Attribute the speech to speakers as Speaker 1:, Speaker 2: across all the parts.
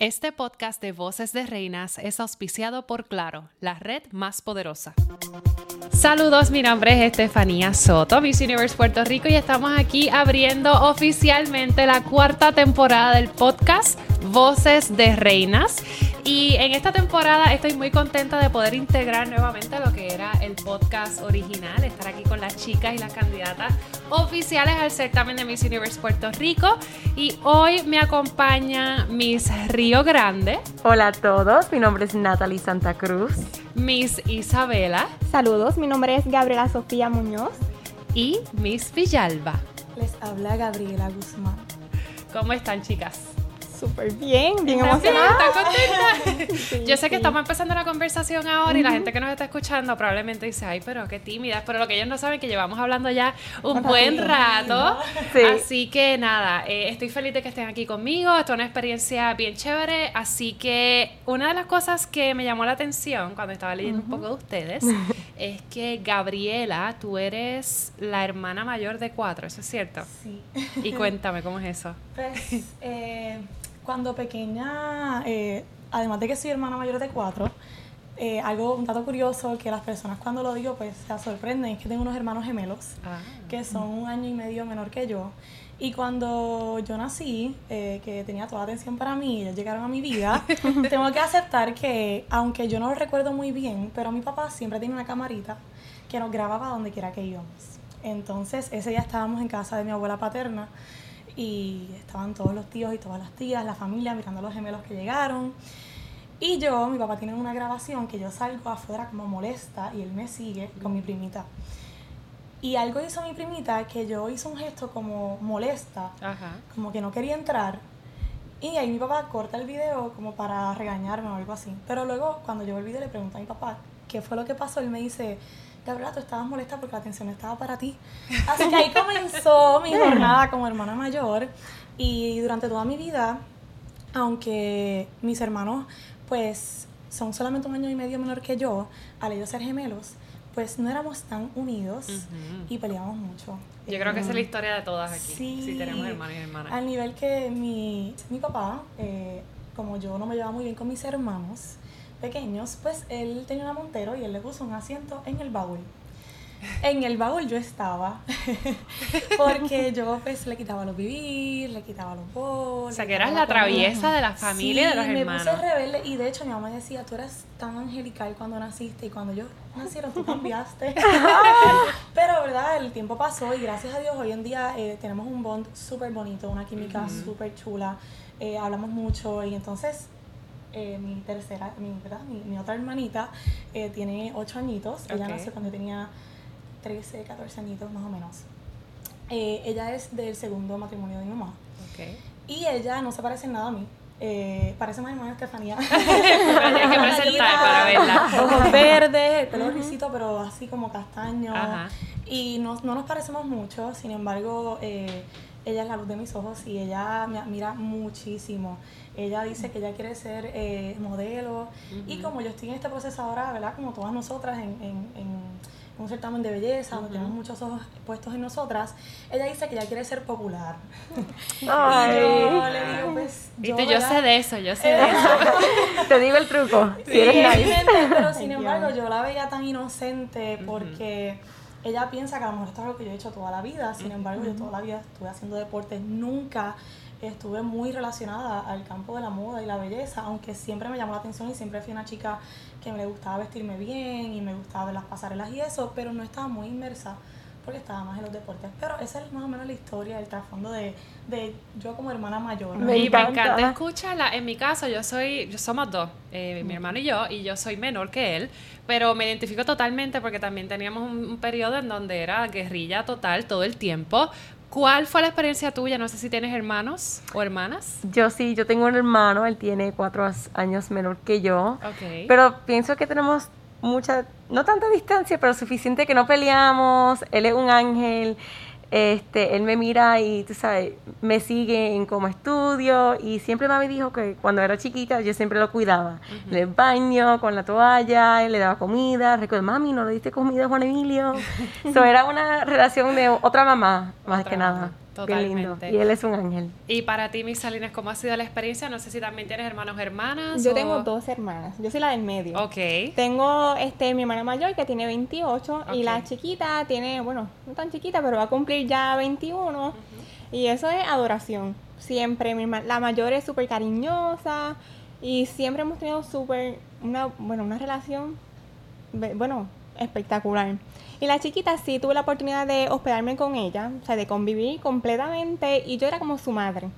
Speaker 1: Este podcast de Voces de Reinas es auspiciado por Claro, la red más poderosa. Saludos, mi nombre es Estefanía Soto, Miss Universe Puerto Rico, y estamos aquí abriendo oficialmente la cuarta temporada del podcast Voces de Reinas. Y en esta temporada estoy muy contenta de poder integrar nuevamente lo que era el podcast original, estar aquí con las chicas y las candidatas oficiales al certamen de Miss Universe Puerto Rico. Y hoy me acompaña Miss Río Grande.
Speaker 2: Hola a todos, mi nombre es Natalie Santa Cruz.
Speaker 1: Miss Isabela.
Speaker 3: Saludos, mi nombre es Gabriela Sofía Muñoz.
Speaker 1: Y Miss Villalba.
Speaker 4: Les habla Gabriela Guzmán.
Speaker 1: ¿Cómo están, chicas?
Speaker 3: Súper bien, bien emocionada.
Speaker 1: contenta? Yo sé que estamos empezando la conversación ahora y la gente que nos está escuchando probablemente dice, ay, pero qué tímida. Pero lo que ellos no saben es que llevamos hablando ya un buen rato. Así que nada, eh, estoy feliz de que estén aquí conmigo. Esto es una experiencia bien chévere. Así que una de las cosas que me llamó la atención cuando estaba leyendo un poco de ustedes es que Gabriela, tú eres la hermana mayor de cuatro, ¿eso es cierto?
Speaker 4: Sí.
Speaker 1: Y cuéntame, ¿cómo es eso?
Speaker 4: Pues, eh, cuando pequeña, eh, además de que soy hermana mayor de cuatro, eh, algo, un dato curioso que las personas cuando lo digo pues se sorprenden es que tengo unos hermanos gemelos ah. que son un año y medio menor que yo. Y cuando yo nací, eh, que tenía toda la atención para mí, ellos llegaron a mi vida, tengo que aceptar que, aunque yo no lo recuerdo muy bien, pero mi papá siempre tiene una camarita que nos grababa donde quiera que íbamos. Entonces, ese día estábamos en casa de mi abuela paterna y estaban todos los tíos y todas las tías, la familia mirando a los gemelos que llegaron. Y yo, mi papá tiene una grabación que yo salgo afuera como molesta y él me sigue con mi primita. Y algo hizo mi primita que yo hice un gesto como molesta, como que no quería entrar. Y ahí mi papá corta el video como para regañarme o algo así. Pero luego cuando yo el video le pregunto a mi papá qué fue lo que pasó, él me dice, Gabriela, tú estabas molesta porque la atención estaba para ti. Así que ahí comenzó mi jornada como hermana mayor y durante toda mi vida, aunque mis hermanos pues son solamente un año y medio menor que yo, al ellos ser gemelos, pues no éramos tan unidos y peleábamos mucho.
Speaker 1: Yo creo que esa es la historia de todas aquí, sí, si tenemos hermanos y hermanas.
Speaker 4: Al nivel que mi, mi papá, eh, como yo no me llevaba muy bien con mis hermanos, pequeños, pues él tenía una montero y él le puso un asiento en el baúl. En el baúl yo estaba, porque yo pues le quitaba los vivir, le quitaba los bolos.
Speaker 1: O sea, que eras la traviesa de la familia de los
Speaker 4: hermanos. me puse rebelde y de hecho mi mamá decía, tú eras tan angelical cuando naciste y cuando yo nacieron tú cambiaste. Pero, ¿verdad? El tiempo pasó y gracias a Dios hoy en día eh, tenemos un bond súper bonito, una química súper chula, eh, hablamos mucho y entonces eh, mi tercera, mi, mi, mi otra hermanita eh, tiene 8 añitos. Ella nació cuando tenía 13, 14 añitos más o menos. Eh, ella es del segundo matrimonio de mi mamá. Okay. Y ella no se parece en nada a mí. parece más hermana Estefanía.
Speaker 1: Hay que presentar para verla.
Speaker 4: Ojos verdes, el pelo risito, pero así como castaño. Y no, no, nos parecemos mucho, sin embargo, ella es la luz de mis ojos y ella me admira muchísimo. Ella dice que ella quiere ser eh, modelo y como yo estoy en este proceso ahora, ¿verdad? Como todas nosotras en, un certamen de belleza, donde tenemos muchos ojos puestos en nosotras, ella dice que ella quiere ser popular.
Speaker 2: Ay.
Speaker 4: y yo le digo, pues...
Speaker 1: Yo, yo sé de eso, yo sé de eso.
Speaker 2: Te digo el truco.
Speaker 4: Sí, eres pero sin embargo yo la veía tan inocente porque ella piensa que a lo mejor esto es algo que yo he hecho toda la vida, sin embargo, yo toda la vida estuve haciendo deportes, nunca estuve muy relacionada al campo de la moda y la belleza, aunque siempre me llamó la atención y siempre fui una chica que me gustaba vestirme bien y me gustaba ver las pasarelas y eso, pero no estaba muy inmersa porque estaba más en los deportes. Pero esa es más o menos la historia, el trasfondo de, de yo como hermana mayor.
Speaker 1: Me, y me encanta escucharla. En mi caso, yo soy, yo somos dos, eh, mi hermano y yo, y yo soy menor que él, pero me identifico totalmente porque también teníamos un, periodo en donde era guerrilla total todo el tiempo. ¿Cuál fue la experiencia tuya? No sé si tienes hermanos o hermanas.
Speaker 2: Yo sí, yo tengo un hermano, él tiene cuatro años menor que yo. Okay. Pero pienso que tenemos mucha, no tanta distancia, pero suficiente que no peleamos. Él es un ángel. Este, él me mira y, tú sabes, me sigue en cómo estudio y siempre mami dijo que cuando era chiquita yo siempre lo cuidaba. Le baño con la toalla, le daba comida. Recuerdo, mami, ¿no le diste comida a Juan Emilio? Eso era una relación de otra mamá, más que nada. Totalmente. Y él es un ángel.
Speaker 1: Y para ti, mis Salinas, ¿cómo ha sido la experiencia? No sé si también tienes hermanos o hermanas.
Speaker 3: Yo tengo dos hermanas. Yo soy la del medio.
Speaker 1: Ok.
Speaker 3: Tengo este, mi hermana mayor que tiene 28 y la chiquita tiene, bueno, no tan chiquita, pero va a cumplir ya 21. Y eso es adoración. Siempre. Mi la mayor es súper cariñosa y siempre hemos tenido súper, una, bueno, una relación, bueno, espectacular. Y la chiquita sí tuve la oportunidad de hospedarme con ella, o sea, de convivir completamente y yo era como su madre.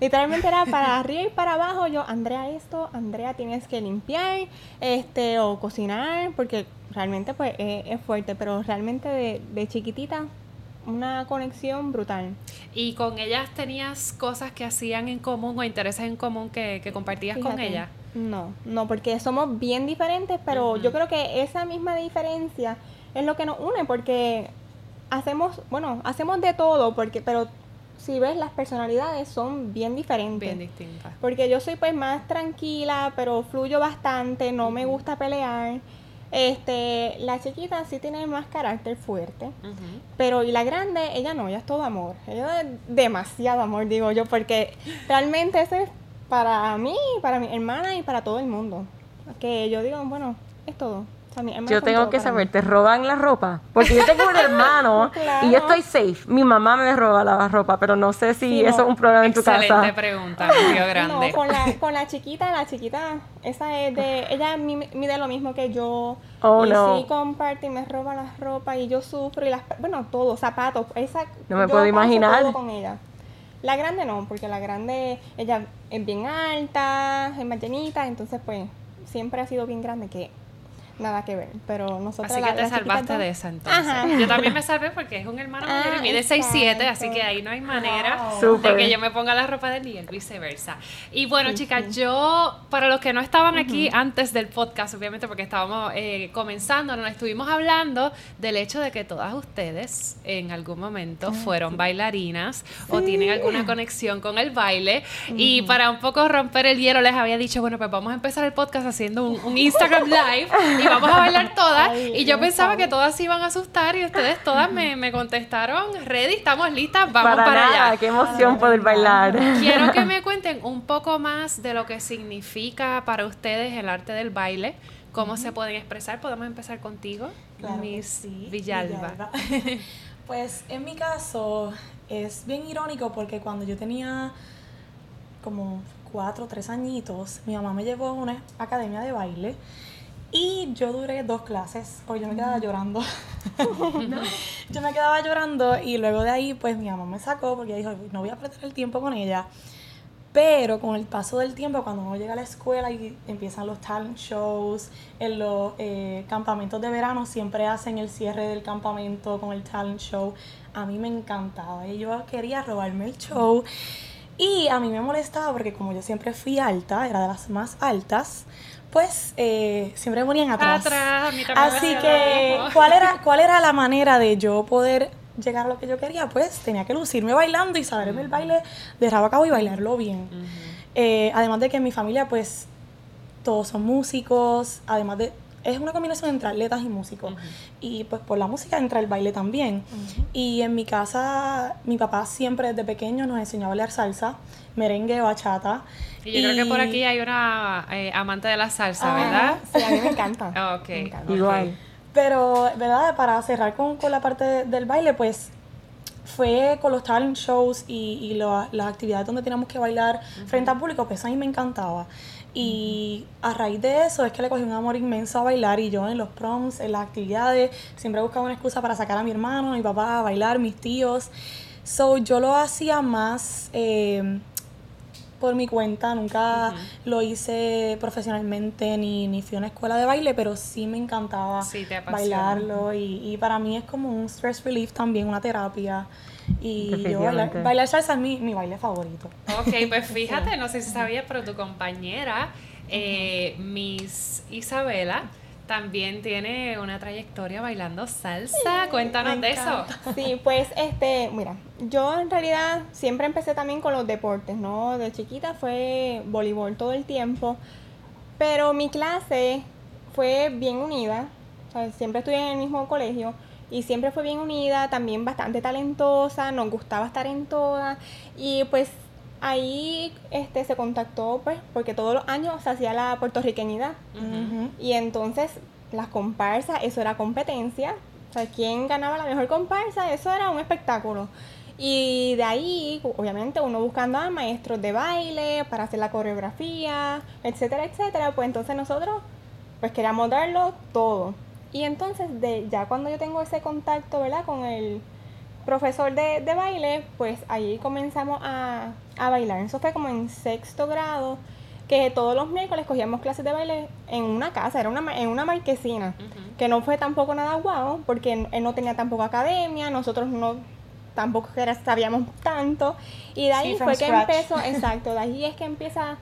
Speaker 3: Literalmente era para arriba y para abajo, yo, Andrea esto, Andrea tienes que limpiar, este, o cocinar, porque realmente pues es, fuerte, pero realmente de, de chiquitita una conexión brutal.
Speaker 1: ¿Y con ellas tenías cosas que hacían en común o intereses en común que, compartías con ellas?
Speaker 3: No, no, porque somos bien diferentes, pero yo creo que esa misma diferencia es lo que nos une, porque hacemos, bueno, hacemos de todo, porque, pero si ves las personalidades son bien diferentes.
Speaker 1: Bien distintas.
Speaker 3: Porque yo soy pues más tranquila, pero fluyo bastante, no me gusta pelear. Este, la chiquita sí tiene más carácter fuerte, pero y la grande, ella no, ella es todo amor. Ella es demasiado amor, digo yo, porque realmente eso es para mí, para mi hermana y para todo el mundo. Que yo digo, bueno, es todo
Speaker 2: yo tengo que saber, ¿te roban la ropa? Porque yo tengo un hermano y yo estoy safe. Mi mamá me roba la ropa, pero no sé si eso es un problema en tu casa.
Speaker 1: Excelente pregunta, grande.
Speaker 3: No, con la, con la chiquita, la chiquita, esa es de, ella mide lo mismo que yo.
Speaker 2: Oh,
Speaker 3: y
Speaker 2: no.
Speaker 3: sí comparte y me roba la ropa y yo sufro y las, bueno, todo, zapatos, esa.
Speaker 2: No me puedo imaginar.
Speaker 3: Todo con ella. La grande no, porque la grande, ella es bien alta, es más llenita, entonces pues siempre ha sido bien grande que nada que ver. Pero nosotros.
Speaker 1: Así que te salvaste de esa entonces. Yo también me salvé porque es un hermano ah, mayor y mide 6'7, así que ahí no hay manera de que yo me ponga la ropa de él y viceversa. Y bueno, chicas, yo, para los que no estaban aquí antes del podcast, obviamente porque estábamos eh, comenzando, nos estuvimos hablando del hecho de que todas ustedes en algún momento ah, fueron bailarinas o tienen alguna conexión con el baile. Y para un poco romper el hielo, les había dicho, bueno, pues vamos a empezar el podcast haciendo un, un Instagram Live. Vamos a bailar todas. y yo pensaba que todas se iban a asustar y ustedes todas me, me contestaron, ready, estamos listas, vamos para, allá.
Speaker 2: Qué emoción poder bailar.
Speaker 1: Quiero que me cuenten un poco más de lo que significa para ustedes el arte del baile, cómo se pueden expresar. Podemos empezar contigo, Miss Villalba.
Speaker 4: pues en mi caso es bien irónico porque cuando yo tenía como cuatro o tres añitos, mi mamá me llevó a una academia de baile y yo duré dos clases, porque yo me quedaba llorando. Yo me quedaba llorando y luego de ahí, pues mi mamá me sacó porque dijo, no voy a perder el tiempo con ella. Pero con el paso del tiempo, cuando uno llega a la escuela y empiezan los talent shows, en los eh, campamentos de verano siempre hacen el cierre del campamento con el talent show. A mí me encantaba y yo quería robarme el show. Y a mí me molestaba porque como yo siempre fui alta, era de las más altas, pues eh, siempre me ponían atrás.
Speaker 1: Atrás,
Speaker 4: Así que, ¿cuál era, ¿cuál era la manera de yo poder llegar a lo que yo quería? Pues tenía que lucirme bailando y saberme el baile de rabo a cabo y bailarlo bien. Eh, además de que en mi familia, pues, todos son músicos, además de es una combinación entre atletas y músicos. Y pues por la música entra el baile también. Y en mi casa, mi papá siempre desde pequeño nos enseñó a bailar salsa, merengue, bachata.
Speaker 1: Y yo creo que por aquí hay una eh, amante de la salsa, ¿verdad?
Speaker 3: Sí, a mí me encanta.
Speaker 1: ok.
Speaker 2: Igual.
Speaker 4: Pero, ¿verdad? Para cerrar con, con la parte del baile, pues fue con los talent shows y, y las actividades donde teníamos que bailar frente al público, pues a mí me encantaba. Y a raíz de eso es que le cogí un amor inmenso a bailar y yo en los proms, en las actividades, siempre buscaba una excusa para sacar a mi hermano, a mi papá a bailar, mis tíos. So yo lo hacía más eh, por mi cuenta, nunca lo hice profesionalmente ni, ni fui a una escuela de baile, pero sí me encantaba bailarlo y, y, para mí es como un stress relief también, una terapia. Y yo bailar, salsa es mi, mi, baile favorito.
Speaker 1: Ok, pues fíjate, no sé si sabías, pero tu compañera, eh, Miss Isabela, también tiene una trayectoria bailando salsa. Cuéntanos de eso.
Speaker 3: Sí, pues este, mira, yo en realidad siempre empecé también con los deportes, ¿no? De chiquita fue voleibol todo el tiempo, pero mi clase fue bien unida, siempre estuve en el mismo colegio y siempre fue bien unida, también bastante talentosa, nos gustaba estar en todas y pues ahí este se contactó pues porque todos los años se hacía la puertorriqueñidad y entonces las comparsas, eso era competencia, o sea, quién ganaba la mejor comparsa, eso era un espectáculo. Y de ahí, obviamente, uno buscando a maestros de baile para hacer la coreografía, etcétera, etcétera, pues entonces nosotros pues queríamos darlo todo. Y entonces, de, ya cuando yo tengo ese contacto, ¿verdad? Con el profesor de, baile, pues ahí comenzamos a, bailar. Eso fue como en sexto grado, que todos los miércoles cogíamos clases de baile en una casa, era una, en una marquesina, que no fue tampoco nada guau, porque él no tenía tampoco academia, nosotros no tampoco sabíamos tanto. Y de ahí fue que empezó, exacto, de ahí es que empieza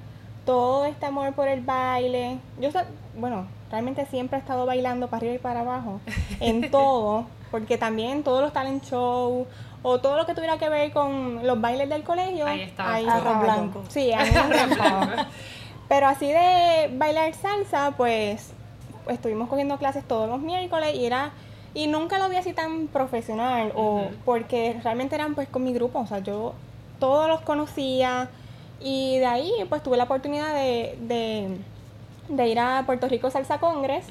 Speaker 3: todo este amor por el baile. Yo, bueno, realmente siempre he estado bailando para arriba y para abajo, en todo, porque también todos los talent shows o todo lo que tuviera que ver con los bailes del colegio,
Speaker 1: ahí estaba,
Speaker 3: ahí
Speaker 4: blanco.
Speaker 3: Sí, ahí Pero así de bailar salsa, pues estuvimos cogiendo clases todos los miércoles y era y nunca lo vi así tan profesional o porque realmente eran pues con mi grupo, o sea, yo todos los conocía y de ahí pues tuve la oportunidad de de ir a Puerto Rico Salsa Congress.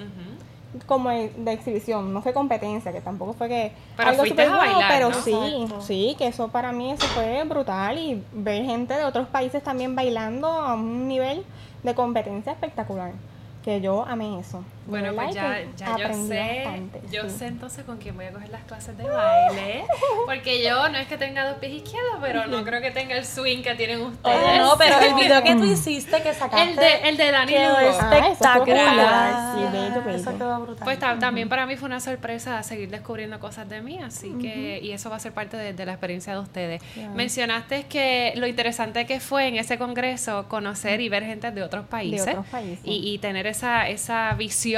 Speaker 3: Como de, exhibición, no fue competencia, que tampoco fue que
Speaker 1: pero algo super
Speaker 3: pero sí, sí, que eso para mí eso fue brutal y ver gente de otros países también bailando a un nivel de competencia espectacular que yo amé eso.
Speaker 1: Bueno, pues ya, ya yo sé, yo sé entonces con quién voy a coger las clases de baile, porque yo no es que tenga dos pies izquierdos, pero no creo que tenga el swing que tienen ustedes.
Speaker 4: no, pero el video que tú hiciste que sacaste
Speaker 1: el de, el de Dani quedó
Speaker 4: espectacular.
Speaker 1: eso quedó brutal. Pues también para mí fue una sorpresa seguir descubriendo cosas de mí, así que y eso va a ser parte de, la experiencia de ustedes. Mencionaste que lo interesante que fue en ese congreso conocer y ver gente de otros países, de otros países. Y, y tener esa esa visión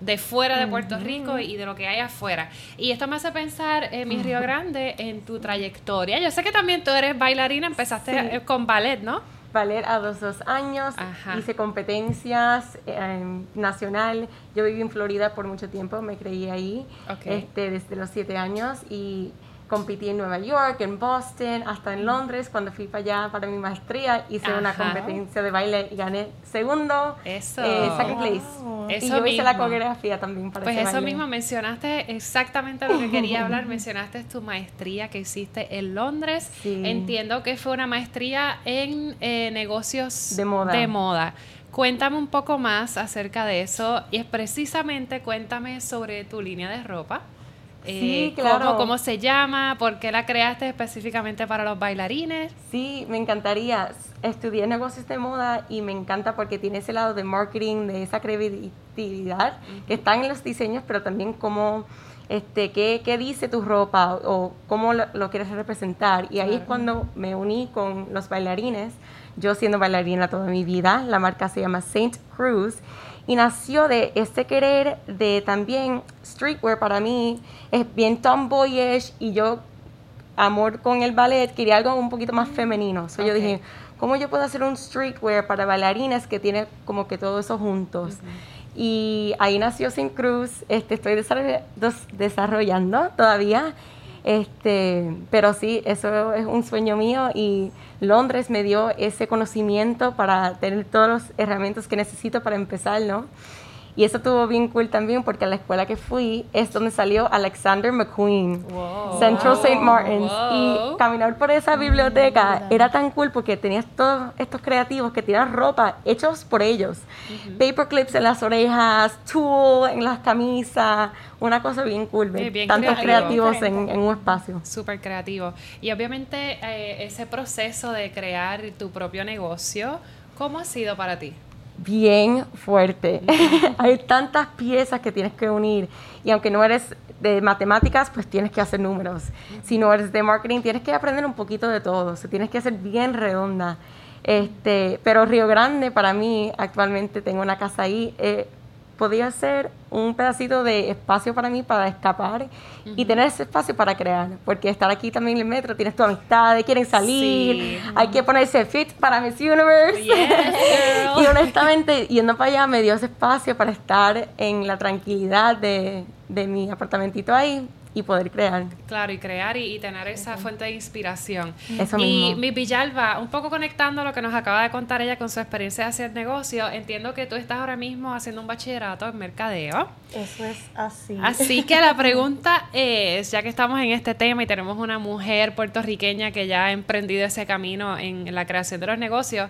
Speaker 1: de fuera de Puerto Rico y de lo que hay afuera. Y esto me hace pensar, eh, mi Río Grande, en tu trayectoria. Yo sé que también tú eres bailarina, empezaste con ballet, ¿no?
Speaker 2: ballet a los dos años, hice competencias eh, nacional. Yo viví en Florida por mucho tiempo, me creí ahí este, desde los siete años y competí en Nueva York, en Boston, hasta en Londres. Cuando fui para allá para mi maestría, hice una competencia de baile y gané segundo,
Speaker 1: eso.
Speaker 2: Eh, second place. y yo hice la coreografía también para
Speaker 1: Pues
Speaker 2: eso
Speaker 1: mismo, mencionaste exactamente lo que quería hablar. mencionaste tu maestría que hiciste en Londres. Entiendo que fue una maestría en eh, negocios
Speaker 2: de moda.
Speaker 1: de moda. Cuéntame un poco más acerca de eso y es precisamente cuéntame sobre tu línea de ropa
Speaker 2: sí, eh, claro.
Speaker 1: Cómo, se llama? ¿Por qué la creaste específicamente para los bailarines?
Speaker 2: Sí, me encantaría. Estudié negocios de moda y me encanta porque tiene ese lado de marketing, de esa credibilidad que está en los diseños, pero también cómo, este, qué, qué dice tu ropa o cómo lo, quieres representar. Y ahí es cuando me uní con los bailarines. Yo siendo bailarina toda mi vida, la marca se llama Saint Cruz y nació de este querer de también streetwear para mí. Es bien tomboyish y yo amor con el ballet quería algo un poquito más femenino. So yo dije cómo yo puedo hacer un streetwear para bailarines que tiene como que todo eso juntos y ahí nació Sin Cruz. Este estoy desarrollando todavía este pero sí eso es un sueño mío y Londres me dio ese conocimiento para tener todas las herramientas que necesito para empezar, ¿no? Y eso tuvo bien cool también porque a la escuela que fui es donde salió Alexander McQueen, Central St. Martins. Y caminar por esa biblioteca era tan cool porque tenías todos estos creativos que tiran ropa hechos por ellos. Paperclips en las orejas, tool en las camisas, una cosa bien cool, tantos creativos en, un espacio.
Speaker 1: Súper creativo. Y obviamente eh, ese proceso de crear tu propio negocio, ¿cómo ha sido para ti?
Speaker 2: Bien fuerte. Hay tantas piezas que tienes que unir y aunque no eres de matemáticas, pues tienes que hacer números. Si no eres de marketing, tienes que aprender un poquito de todo. O tienes que ser bien redonda. Este, pero Río Grande para mí actualmente tengo una casa ahí. Eh, podía ser un pedacito de espacio para mí para escapar y tener ese espacio para crear, porque estar aquí también en el metro, tienes tu amistad, quieren salir, hay que ponerse fit para Miss Universe. y honestamente, yendo para allá me dio ese espacio para estar en la tranquilidad de, de mi apartamentito ahí y poder crear.
Speaker 1: Claro, y crear y, tener esa fuente de inspiración. Eso mismo. Y mi Villalba, un poco conectando lo que nos acaba de contar ella con su experiencia de hacer negocio, entiendo que tú estás ahora mismo haciendo un bachillerato en mercadeo.
Speaker 4: Eso es así.
Speaker 1: Así que la pregunta es, ya que estamos en este tema y tenemos una mujer puertorriqueña que ya ha emprendido ese camino en la creación de los negocios,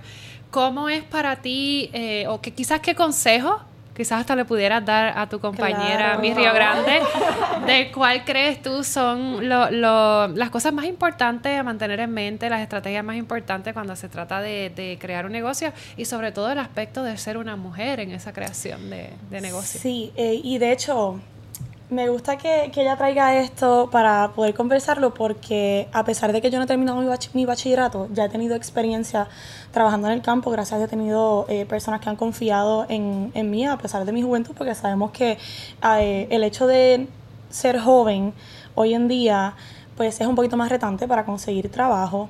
Speaker 1: ¿cómo es para ti, eh, o que quizás qué consejo quizás hasta le pudieras dar a tu compañera mi Río Grande, de cuál crees tú son las cosas más importantes a mantener en mente, las estrategias más importantes cuando se trata de, crear un negocio y sobre todo el aspecto de ser una mujer en esa creación de, de negocio.
Speaker 4: Sí, eh, y de hecho me gusta que, ella traiga esto para poder conversarlo porque a pesar de que yo no he terminado mi, bachillerato, ya he tenido experiencia trabajando en el campo, gracias a que he tenido eh, personas que han confiado en, mí a pesar de mi juventud, porque sabemos que eh, el hecho de ser joven hoy en día pues es un poquito más retante para conseguir trabajo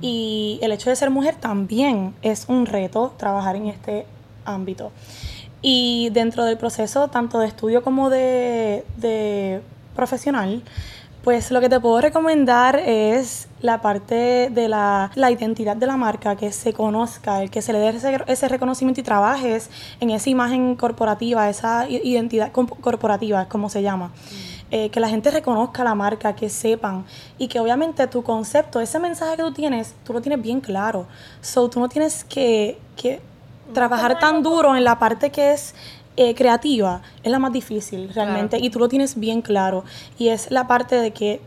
Speaker 4: y el hecho de ser mujer también es un reto trabajar en este ámbito. Y dentro del proceso, tanto de estudio como de, profesional, pues lo que te puedo recomendar es la parte de la, identidad de la marca, que se conozca, el que se le dé ese, reconocimiento y trabajes en esa imagen corporativa, esa identidad corporativa, como se llama. Mm. Eh, que la gente reconozca la marca, que sepan y que obviamente tu concepto, ese mensaje que tú tienes, tú lo tienes bien claro. So, tú no tienes que, que trabajar tan duro en la parte que es eh, creativa es la más difícil realmente y tú lo tienes bien claro. Y es la parte de que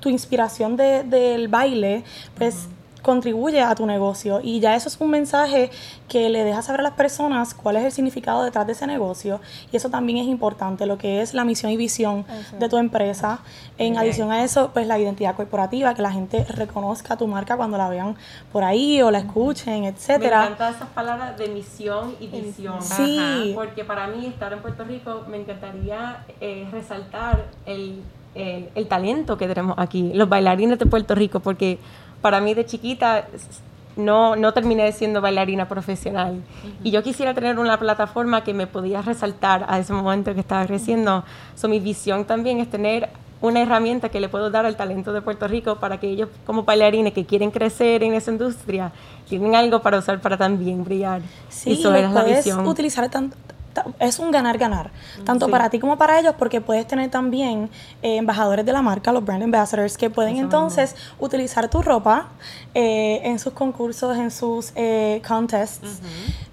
Speaker 4: tu inspiración de, del baile pues contribuye a tu negocio y ya eso es un mensaje que le deja saber a las personas cuál es el significado detrás de ese negocio y eso también es importante, lo que es la misión y visión de tu empresa. En adición a eso, pues la identidad corporativa, que la gente reconozca tu marca cuando la vean por ahí o la escuchen, etcétera.
Speaker 2: Me encantan esas palabras de misión y visión. Sí. Porque para mí estar en Puerto Rico me encantaría eh, resaltar el, el talento que tenemos aquí, los bailarines de Puerto Rico, porque para mí de chiquita no, no terminé siendo bailarina profesional. Y yo quisiera tener una plataforma que me podía resaltar a ese momento que estaba creciendo. So, mi visión también es tener una herramienta que le puedo dar al talento de Puerto Rico para que ellos como bailarines que quieren crecer en esa industria tienen algo para usar para también brillar.
Speaker 4: Sí, y puedes la visión. utilizar tanto es un ganar-ganar, tanto para ti como para ellos, porque puedes tener también eh, embajadores de la marca, los brand ambassadors, que pueden entonces utilizar tu ropa eh, en sus concursos, en sus eh, contests,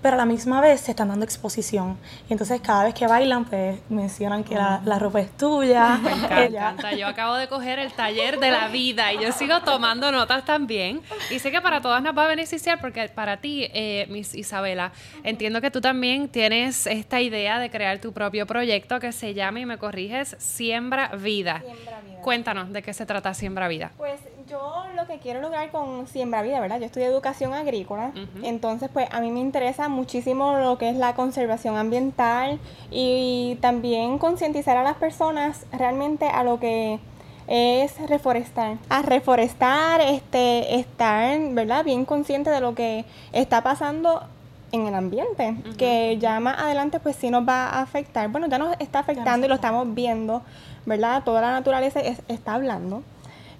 Speaker 4: pero a la misma vez se están dando exposición. Y entonces cada vez que bailan, pues mencionan que la, ropa es tuya.
Speaker 1: Me encanta, Yo acabo de coger el taller de la vida y yo sigo tomando notas también. Y sé que para todas nos va a beneficiar porque para ti, Miss Isabela, entiendo que tú también tienes esta idea de crear tu propio proyecto que se llama, y me corriges, Siembra Vida. Siembra Vida. Cuéntanos de qué se trata Siembra Vida.
Speaker 3: Pues yo lo que quiero lograr con Siembra Vida, ¿verdad? Yo estudio educación agrícola, entonces pues a mí me interesa muchísimo lo que es la conservación ambiental y también concientizar a las personas realmente a lo que es reforestar. A reforestar, este, estar, ¿verdad? Bien consciente de lo que está pasando en el ambiente, que ya más adelante pues sí nos va a afectar. Bueno, ya nos está afectando y lo estamos viendo, ¿verdad? Toda la naturaleza está hablando.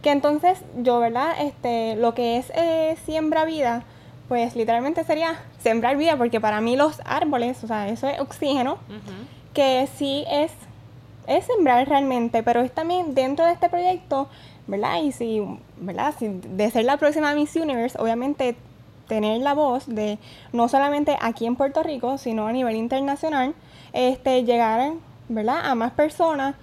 Speaker 3: Que entonces yo, ¿verdad? Este, lo que es eh, siembra vida, pues literalmente sería sembrar vida, porque para mí los árboles, o sea, eso es oxígeno, que sí es, es sembrar realmente, pero es también dentro de este proyecto, ¿verdad? Y si, ¿verdad? Si de ser la próxima Miss Universe, obviamente tener la voz de no solamente aquí en Puerto Rico, sino a nivel internacional, este, llegar ¿verdad? a más personas,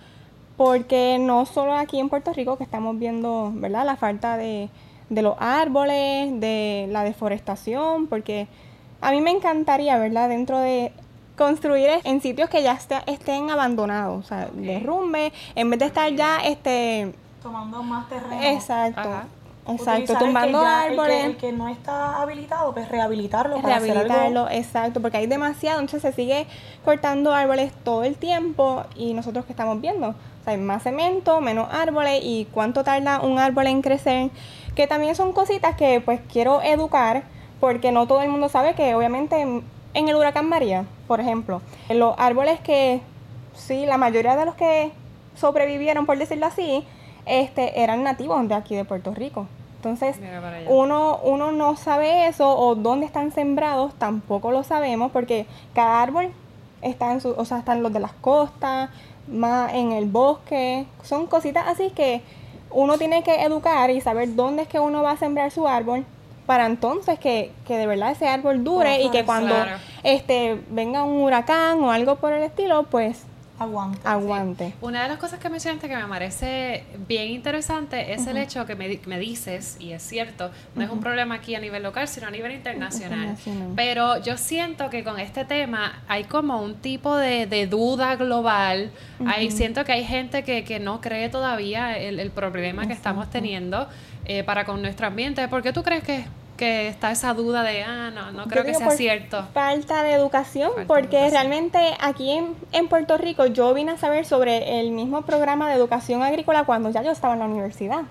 Speaker 3: porque no solo aquí en Puerto Rico que estamos viendo ¿verdad? la falta de, de los árboles, de la deforestación, porque a mí me encantaría, ¿verdad? Dentro de construir en sitios que ya estén abandonados, o sea, derrumbe, en vez de estar ya este
Speaker 4: tomando más terreno.
Speaker 3: Exacto. Exacto, tumbando árboles.
Speaker 4: El que, no está habilitado, pues rehabilitarlo.
Speaker 3: Para rehabilitarlo, exacto, porque hay demasiado, entonces se sigue cortando árboles todo el tiempo y nosotros que estamos viendo, o sea, hay más cemento, menos árboles y cuánto tarda un árbol en crecer, que también son cositas que pues quiero educar, porque no todo el mundo sabe que obviamente en el huracán María, por ejemplo, los árboles que, sí, la mayoría de los que sobrevivieron, por decirlo así, este, eran nativos de aquí de Puerto Rico. Entonces, uno, uno no sabe eso o dónde están sembrados, tampoco lo sabemos porque cada árbol está en su, o sea, están los de las costas, más en el bosque, son cositas así que uno tiene que educar y saber dónde es que uno va a sembrar su árbol para entonces que, que de verdad ese árbol dure y que cuando este venga un huracán o algo por el estilo, pues
Speaker 4: Aguante.
Speaker 3: Aguante.
Speaker 1: Una de las cosas que mencionaste que me parece bien interesante es el hecho que me, me, dices, y es cierto, no es un problema aquí a nivel local, sino a nivel internacional. Pero yo siento que con este tema hay como un tipo de, de duda global. hay, siento que hay gente que, que no cree todavía el, el problema que estamos teniendo eh, para con nuestro ambiente. ¿Por qué tú crees que que está esa duda de, ah, no, no creo que sea cierto.
Speaker 3: Falta de educación, porque realmente aquí en, Puerto Rico yo vine a saber sobre el mismo programa de educación agrícola cuando ya yo estaba en la universidad.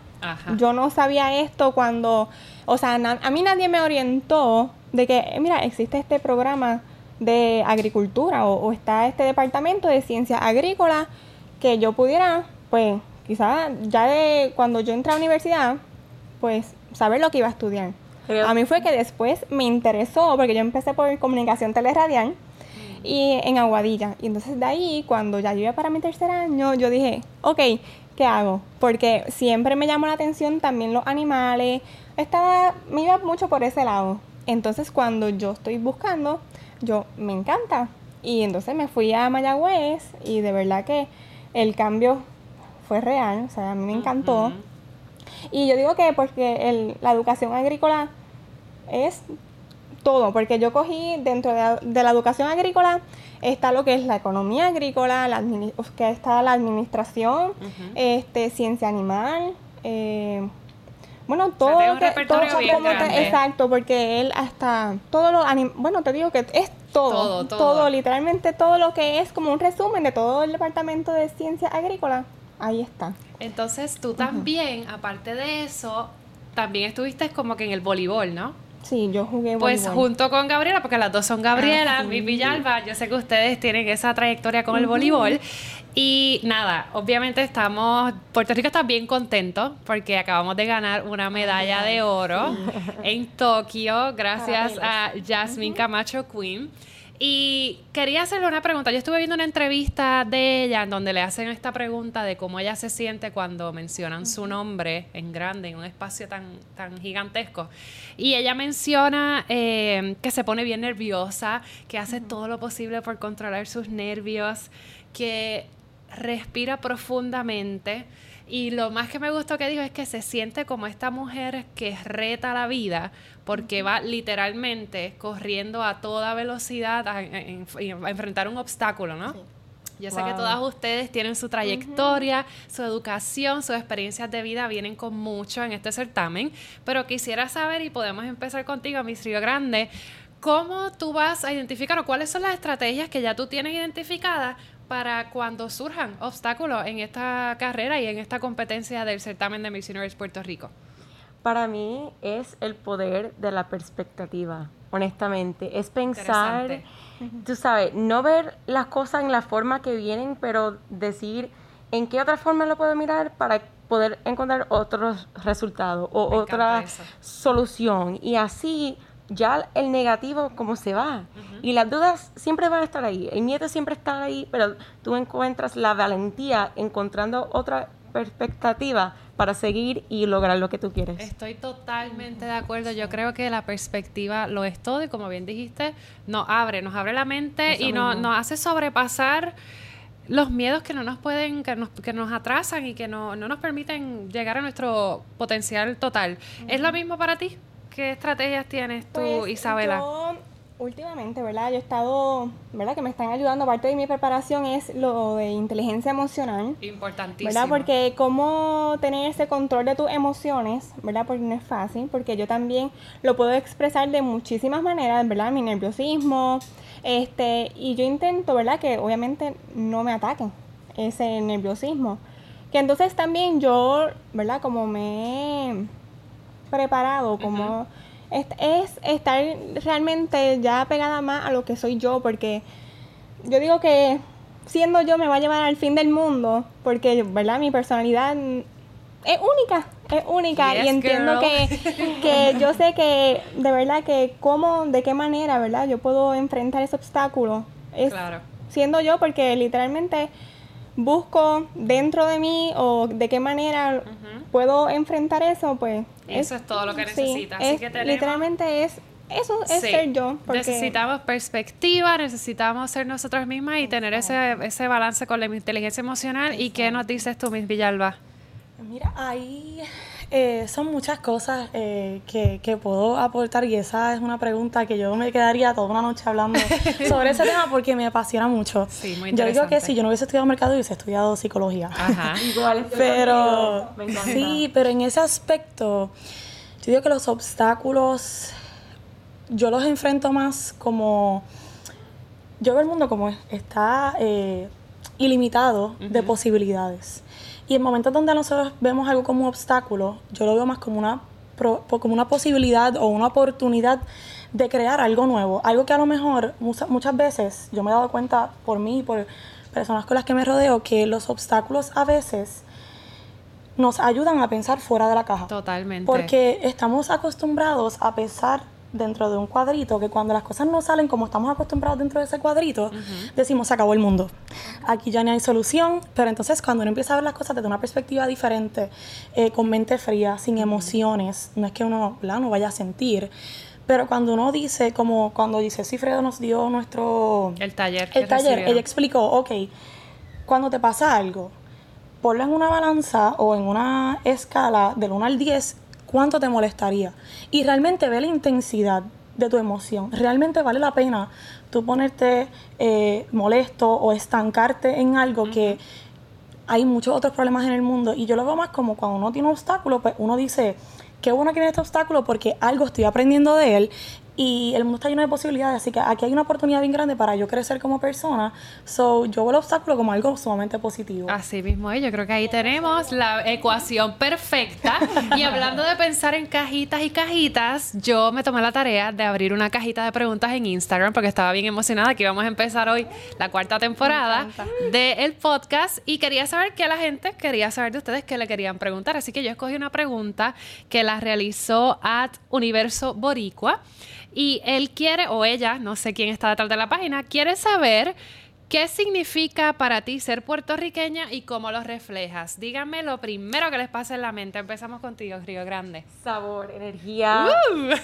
Speaker 3: Yo no sabía esto cuando, o sea, a mí nadie me orientó de que, eh, mira, existe este programa de agricultura o, está este departamento de ciencia agrícola que yo pudiera, pues, quizás ya de cuando yo entré a la universidad, pues, saber lo que iba a estudiar. A mí fue que después me interesó, porque yo empecé por comunicación teleradial y en Aguadilla. Y entonces de ahí, cuando ya yo iba para mi tercer año, yo dije, ok, ¿qué hago? Porque siempre me llamó la atención también los animales. Estaba, me iba mucho por ese lado. Entonces cuando yo estoy buscando, yo me encanta. Y entonces me fui a Mayagüez y de verdad que el cambio fue real, o sea, a mí me encantó. Y yo digo que porque el, la educación agrícola es todo, porque yo cogí dentro de la, educación agrícola está lo que es la economía agrícola, la que está la administración, este ciencia animal, eh, bueno, todo lo que exacto, porque él hasta todo lo bueno, te digo que es todo, todo, todo, literalmente todo lo que es como un resumen de todo el departamento de ciencia agrícola, ahí está.
Speaker 1: Entonces tú también, aparte de eso, también estuviste como que en el voleibol, ¿no?
Speaker 3: Sí, yo jugué
Speaker 1: Pues junto con Gabriela, porque las dos son Gabriela, ah, mi Villalba, yo sé que ustedes tienen esa trayectoria con el voleibol. Y nada, obviamente estamos, Puerto Rico está bien contento porque acabamos de ganar una medalla de oro en Tokio gracias a Jasmine Camacho Queen. Y quería hacerle una pregunta. Yo estuve viendo una entrevista de ella en donde le hacen esta pregunta de cómo ella se siente cuando mencionan su nombre en grande, en un espacio tan, tan gigantesco. Y ella menciona eh, que se pone bien nerviosa, que hace todo lo posible por controlar sus nervios, que respira profundamente. Y lo más que me gustó que dijo es que se siente como esta mujer que reta la vida porque va literalmente corriendo a toda velocidad a, enfrentar un obstáculo, ¿no? Yo sé que todas ustedes tienen su trayectoria, su educación, sus experiencias de vida vienen con mucho en este certamen, pero quisiera saber y podemos empezar contigo, Miss Río Grande, ¿cómo tú vas a identificar o cuáles son las estrategias que ya tú tienes identificadas para cuando surjan obstáculos en esta carrera y en esta competencia del certamen de Miss Universe Puerto Rico?
Speaker 2: para mí es el poder de la perspectiva, honestamente. Es pensar, tú sabes, no ver las cosas en la forma que vienen, pero decir en qué otra forma lo puedo mirar para poder encontrar otros resultados o otra solución. Y así ya el negativo como se va. Y las dudas siempre van a estar ahí. El miedo siempre está ahí, pero tú encuentras la valentía encontrando otra perspectiva para seguir y lograr lo que tú quieres.
Speaker 1: Estoy totalmente de acuerdo. Yo creo que la perspectiva lo es todo y como bien dijiste, nos abre, nos abre la mente y nos, hace sobrepasar los miedos que no nos pueden, que nos, que nos atrasan y que no, nos permiten llegar a nuestro potencial total. ¿Es lo mismo para ti? ¿Qué estrategias tienes tú, pues, Isabela?
Speaker 3: últimamente, ¿verdad? Yo he estado, ¿verdad? Que me están ayudando, parte de mi preparación es lo de inteligencia emocional.
Speaker 1: Importantísimo.
Speaker 3: ¿Verdad? Porque cómo tener ese control de tus emociones, ¿verdad? Porque no es fácil, porque yo también lo puedo expresar de muchísimas maneras, ¿verdad? Mi nerviosismo, este, y yo intento, ¿verdad? Que obviamente no me ataquen ese nerviosismo. Que entonces también yo, ¿verdad? Como me preparado, como es, estar realmente ya pegada más a lo que soy yo, porque yo digo que siendo yo me va a llevar al fin del mundo, porque, ¿verdad? Mi personalidad es única, es única y entiendo que, que yo sé que de verdad que cómo, de qué manera, ¿verdad? Yo puedo enfrentar ese obstáculo. Es claro. Siendo yo porque literalmente busco dentro de mí o de qué manera puedo enfrentar eso, pues...
Speaker 1: Eso es, todo lo que necesitas. Así que
Speaker 3: Literalmente es eso es ser yo.
Speaker 1: Necesitamos perspectiva, necesitamos ser nosotros mismas y tener ese, ese balance con la inteligencia emocional. ¿Y qué nos dices tú, Miss Villalba?
Speaker 4: Mira, ahí eh, son muchas cosas eh, que, que, puedo aportar y esa es una pregunta que yo me quedaría toda una noche hablando sobre ese tema porque me apasiona mucho.
Speaker 1: Sí, muy
Speaker 4: yo digo que si yo no hubiese estudiado mercado, hubiese estudiado psicología.
Speaker 2: Ajá. Igual.
Speaker 4: pero sí, pero en ese aspecto, yo digo que los obstáculos yo los enfrento más como... Yo veo el mundo como está eh, ilimitado de posibilidades. Y en momentos donde nosotros vemos algo como un obstáculo, yo lo veo más como una, como una posibilidad o una oportunidad de crear algo nuevo. Algo que a lo mejor muchas veces yo me he dado cuenta por mí y por personas con las que me rodeo que los obstáculos a veces nos ayudan a pensar fuera de la caja.
Speaker 1: Totalmente.
Speaker 4: Porque estamos acostumbrados a pensar dentro de un cuadrito que cuando las cosas no salen como estamos acostumbrados dentro de ese cuadrito, decimos se acabó el mundo. Aquí ya no hay solución, pero entonces cuando uno empieza a ver las cosas desde una perspectiva diferente, eh, con mente fría, sin emociones, no es que uno no vaya a sentir, pero cuando uno dice, como cuando dice, sí, Fredo nos dio nuestro...
Speaker 1: El taller.
Speaker 4: El taller, ella explicó, ok, cuando te pasa algo, ponlo en una balanza o en una escala del 1 al 10 cuánto te molestaría. Y realmente ve la intensidad de tu emoción. Realmente vale la pena tú ponerte eh, molesto o estancarte en algo que hay muchos otros problemas en el mundo. Y yo lo veo más como cuando uno tiene un obstáculo, pues uno dice, qué bueno que tiene este obstáculo porque algo estoy aprendiendo de él y el mundo está lleno de posibilidades, así que aquí hay una oportunidad bien grande para yo crecer como persona. So, yo veo el obstáculo como algo sumamente positivo.
Speaker 1: Así mismo, yo creo que ahí tenemos la ecuación perfecta. y hablando de pensar en cajitas y cajitas, yo me tomé la tarea de abrir una cajita de preguntas en Instagram porque estaba bien emocionada que íbamos a empezar hoy la cuarta temporada del podcast y quería saber qué la gente quería saber de ustedes, qué le querían preguntar. Así que yo escogí una pregunta que la realizó at Universo Boricua. Y él quiere, o ella, no sé quién está detrás de la página, quiere saber qué significa para ti ser puertorriqueña y cómo lo reflejas. Díganme lo primero que les pasa en la mente. Empezamos contigo, Río Grande.
Speaker 2: Sabor, energía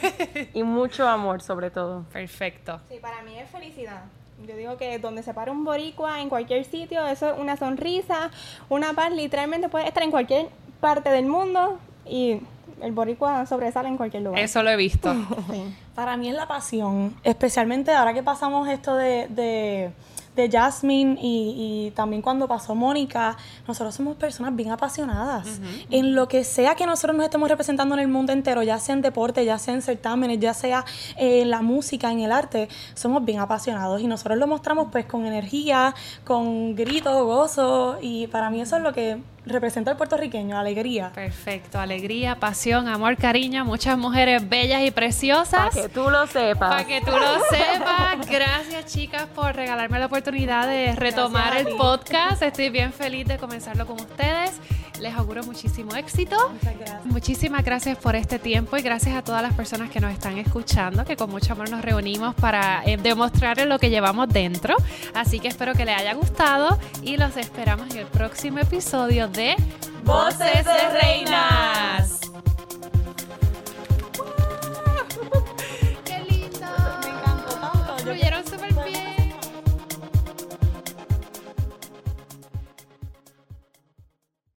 Speaker 2: y mucho amor sobre todo.
Speaker 1: Perfecto.
Speaker 3: Sí, para mí es felicidad. Yo digo que donde se para un boricua, en cualquier sitio, eso es una sonrisa, una paz, literalmente puede estar en cualquier parte del mundo y el boricua sobresale en cualquier lugar.
Speaker 1: Eso lo he visto.
Speaker 4: Para mí es la pasión, especialmente ahora que pasamos esto de, de de Jasmine y, también cuando pasó Mónica, nosotros somos personas bien apasionadas en lo que sea que nosotros nos estemos representando en el mundo entero, ya sea en deporte, ya sea en certámenes, ya sea en la música, en el arte, somos bien apasionados y nosotros lo mostramos pues con energía, con grito, gozo y para mí eso es lo que representa el puertorriqueño, alegría.
Speaker 1: Perfecto, alegría, pasión, amor, cariño, muchas mujeres bellas y preciosas.
Speaker 2: Para que tú lo sepas.
Speaker 1: Para que tú lo sepas. Gracias chicas por regalarme la oportunidad de retomar el podcast. Estoy bien feliz de comenzarlo con ustedes. Les auguro muchísimo éxito.
Speaker 4: Muchas gracias.
Speaker 1: Muchísimas gracias por este tiempo y gracias a todas las personas que nos están escuchando, que con mucho amor nos reunimos para eh, demostrarles lo que llevamos dentro. Así que espero que les haya gustado y los esperamos en el próximo episodio de
Speaker 2: Voces de Reinas.